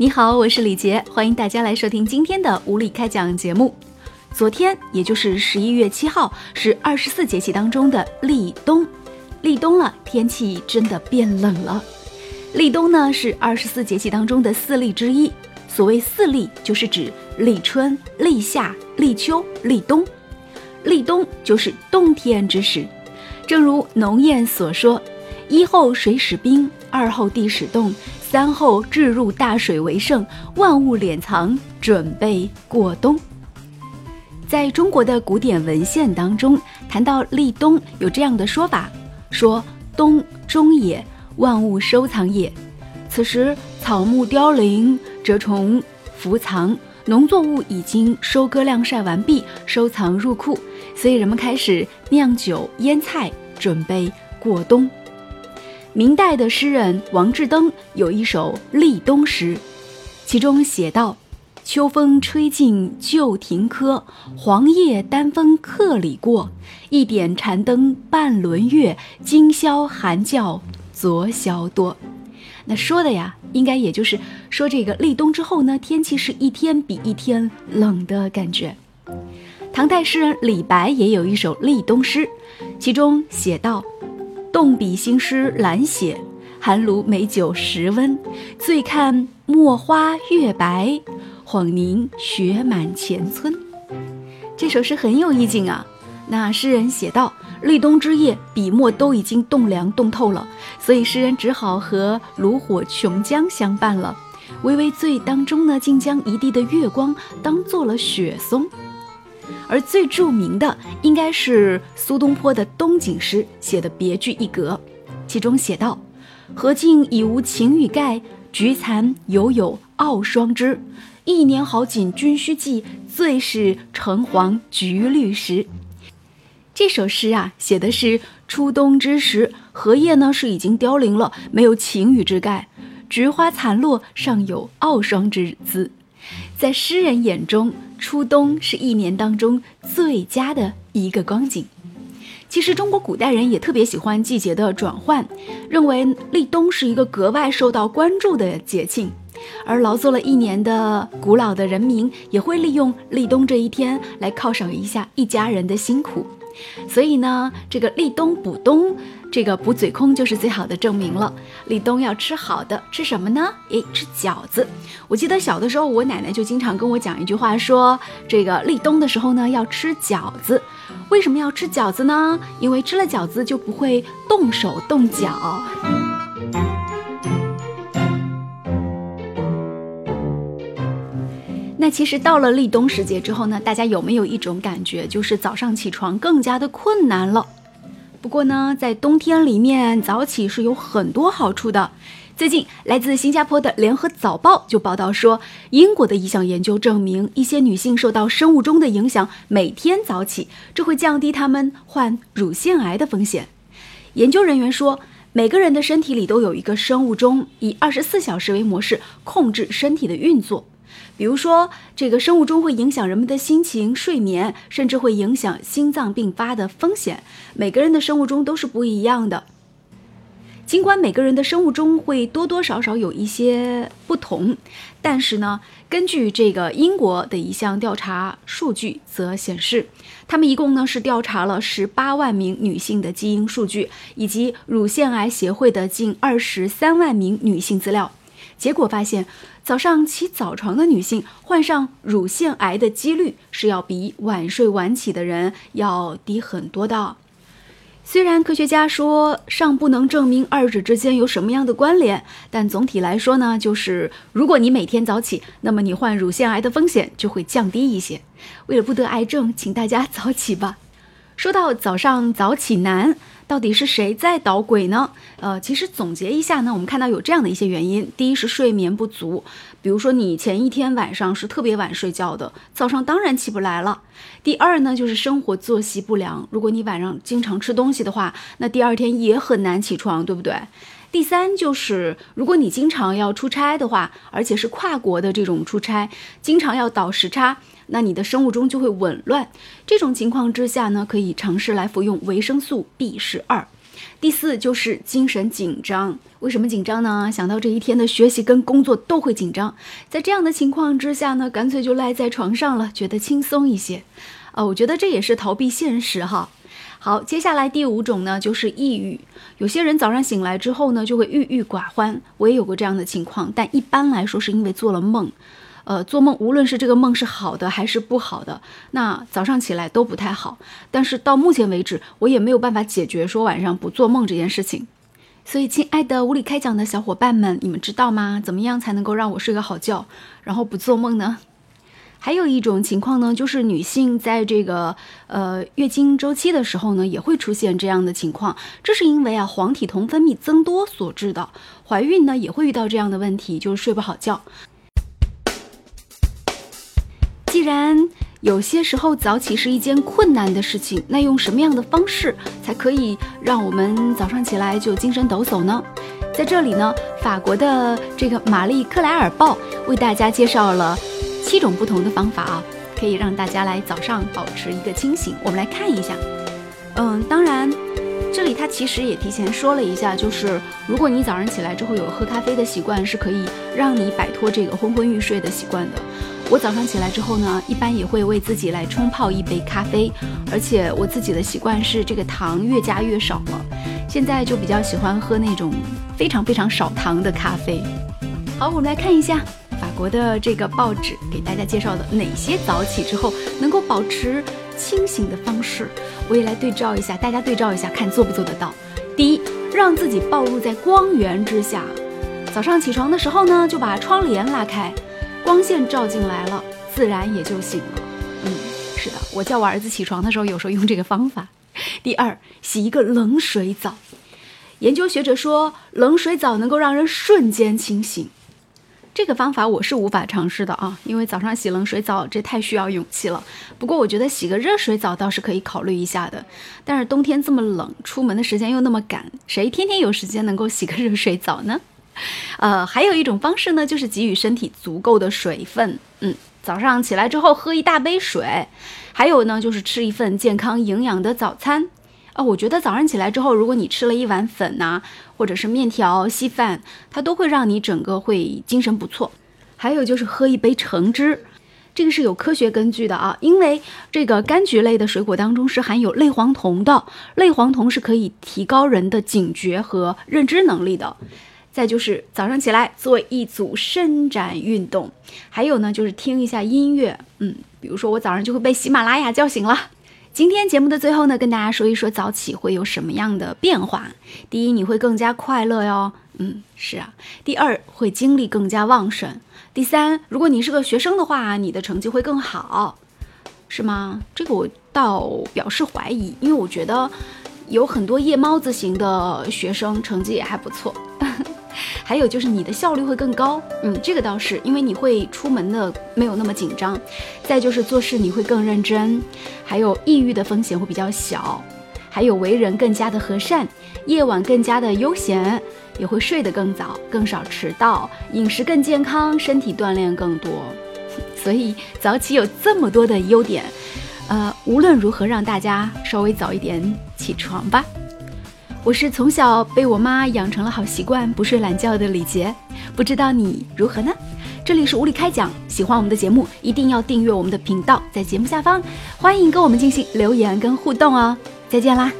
你好，我是李杰，欢迎大家来收听今天的无理开讲节目。昨天，也就是十一月七号，是二十四节气当中的立冬。立冬了，天气真的变冷了。立冬呢，是二十四节气当中的四立之一。所谓四立，就是指立春、立夏、立秋、立冬。立冬就是冬天之时。正如农谚所说：“一候水始冰，二候地始冻。”三后置入大水为盛，万物敛藏，准备过冬。在中国的古典文献当中，谈到立冬，有这样的说法：说冬中也，万物收藏也。此时草木凋零，蛰虫伏藏，农作物已经收割晾晒完毕，收藏入库，所以人们开始酿酒腌菜，准备过冬。明代的诗人王志登有一首立冬诗，其中写道：“秋风吹尽旧亭柯，黄叶丹枫客里过。一点残灯半轮月，今宵寒叫昨宵多。”那说的呀，应该也就是说这个立冬之后呢，天气是一天比一天冷的感觉。唐代诗人李白也有一首立冬诗，其中写道。动笔新诗懒写，寒炉美酒时温。醉看墨花月白，恍凝雪满前村。这首诗很有意境啊。那诗人写道：立冬之夜，笔墨都已经冻凉冻透了，所以诗人只好和炉火琼浆相伴了。微微醉当中呢，竟将一地的月光当做了雪松。而最著名的应该是苏东坡的冬景诗，写的别具一格。其中写道：“荷尽已无擎雨盖，菊残犹有傲霜枝。一年好景君须记，最是橙黄橘绿时。”这首诗啊，写的是初冬之时，荷叶呢是已经凋零了，没有晴雨之盖，菊花残落，尚有傲霜之姿。在诗人眼中，初冬是一年当中最佳的一个光景。其实，中国古代人也特别喜欢季节的转换，认为立冬是一个格外受到关注的节庆。而劳作了一年的古老的人民，也会利用立冬这一天来犒赏一下一家人的辛苦。所以呢，这个立冬补冬。这个补嘴空就是最好的证明了。立冬要吃好的，吃什么呢？诶，吃饺子。我记得小的时候，我奶奶就经常跟我讲一句话，说这个立冬的时候呢要吃饺子。为什么要吃饺子呢？因为吃了饺子就不会冻手冻脚。其实到了立冬时节之后呢，大家有没有一种感觉，就是早上起床更加的困难了？不过呢，在冬天里面早起是有很多好处的。最近，来自新加坡的《联合早报》就报道说，英国的一项研究证明，一些女性受到生物钟的影响，每天早起，这会降低她们患乳腺癌的风险。研究人员说，每个人的身体里都有一个生物钟，以二十四小时为模式控制身体的运作。比如说，这个生物钟会影响人们的心情、睡眠，甚至会影响心脏病发的风险。每个人的生物钟都是不一样的。尽管每个人的生物钟会多多少少有一些不同，但是呢，根据这个英国的一项调查数据则显示，他们一共呢是调查了十八万名女性的基因数据，以及乳腺癌协会的近二十三万名女性资料。结果发现，早上起早床的女性患上乳腺癌的几率是要比晚睡晚起的人要低很多的。虽然科学家说尚不能证明二者之间有什么样的关联，但总体来说呢，就是如果你每天早起，那么你患乳腺癌的风险就会降低一些。为了不得癌症，请大家早起吧。说到早上早起难。到底是谁在捣鬼呢？呃，其实总结一下呢，我们看到有这样的一些原因：第一是睡眠不足，比如说你前一天晚上是特别晚睡觉的，早上当然起不来了；第二呢，就是生活作息不良，如果你晚上经常吃东西的话，那第二天也很难起床，对不对？第三就是，如果你经常要出差的话，而且是跨国的这种出差，经常要倒时差。那你的生物钟就会紊乱，这种情况之下呢，可以尝试来服用维生素 B 十二。第四就是精神紧张。为什么紧张呢？想到这一天的学习跟工作都会紧张，在这样的情况之下呢，干脆就赖在床上了，觉得轻松一些。啊，我觉得这也是逃避现实哈。好，接下来第五种呢，就是抑郁。有些人早上醒来之后呢，就会郁郁寡欢。我也有过这样的情况，但一般来说是因为做了梦。呃，做梦无论是这个梦是好的还是不好的，那早上起来都不太好。但是到目前为止，我也没有办法解决说晚上不做梦这件事情。所以，亲爱的无理开讲的小伙伴们，你们知道吗？怎么样才能够让我睡个好觉，然后不做梦呢？还有一种情况呢，就是女性在这个呃月经周期的时候呢，也会出现这样的情况。这是因为啊黄体酮分泌增多所致的。怀孕呢也会遇到这样的问题，就是睡不好觉。既然有些时候早起是一件困难的事情，那用什么样的方式才可以让我们早上起来就精神抖擞呢？在这里呢，法国的这个玛丽克莱尔报为大家介绍了。七种不同的方法啊，可以让大家来早上保持一个清醒。我们来看一下，嗯，当然，这里他其实也提前说了一下，就是如果你早上起来之后有喝咖啡的习惯，是可以让你摆脱这个昏昏欲睡的习惯的。我早上起来之后呢，一般也会为自己来冲泡一杯咖啡，而且我自己的习惯是这个糖越加越少了。现在就比较喜欢喝那种非常非常少糖的咖啡。好，我们来看一下。国的这个报纸给大家介绍的哪些早起之后能够保持清醒的方式，我也来对照一下，大家对照一下，看做不做得到。第一，让自己暴露在光源之下，早上起床的时候呢，就把窗帘拉开，光线照进来了，自然也就醒了。嗯，是的，我叫我儿子起床的时候，有时候用这个方法。第二，洗一个冷水澡，研究学者说，冷水澡能够让人瞬间清醒。这个方法我是无法尝试的啊，因为早上洗冷水澡这太需要勇气了。不过我觉得洗个热水澡倒是可以考虑一下的。但是冬天这么冷，出门的时间又那么赶，谁天天有时间能够洗个热水澡呢？呃，还有一种方式呢，就是给予身体足够的水分。嗯，早上起来之后喝一大杯水，还有呢就是吃一份健康营养的早餐。啊，我觉得早上起来之后，如果你吃了一碗粉呐，或者是面条、稀饭，它都会让你整个会精神不错。还有就是喝一杯橙汁，这个是有科学根据的啊，因为这个柑橘类的水果当中是含有类黄酮的，类黄酮是可以提高人的警觉和认知能力的。再就是早上起来做一组伸展运动，还有呢就是听一下音乐，嗯，比如说我早上就会被喜马拉雅叫醒了。今天节目的最后呢，跟大家说一说早起会有什么样的变化。第一，你会更加快乐哟，嗯，是啊。第二，会精力更加旺盛。第三，如果你是个学生的话，你的成绩会更好，是吗？这个我倒表示怀疑，因为我觉得有很多夜猫子型的学生成绩也还不错。还有就是你的效率会更高，嗯，这个倒是，因为你会出门的没有那么紧张。再就是做事你会更认真，还有抑郁的风险会比较小，还有为人更加的和善，夜晚更加的悠闲，也会睡得更早，更少迟到，饮食更健康，身体锻炼更多。所以早起有这么多的优点，呃，无论如何让大家稍微早一点起床吧。我是从小被我妈养成了好习惯，不睡懒觉的李杰，不知道你如何呢？这里是无理开讲，喜欢我们的节目，一定要订阅我们的频道，在节目下方欢迎跟我们进行留言跟互动哦。再见啦！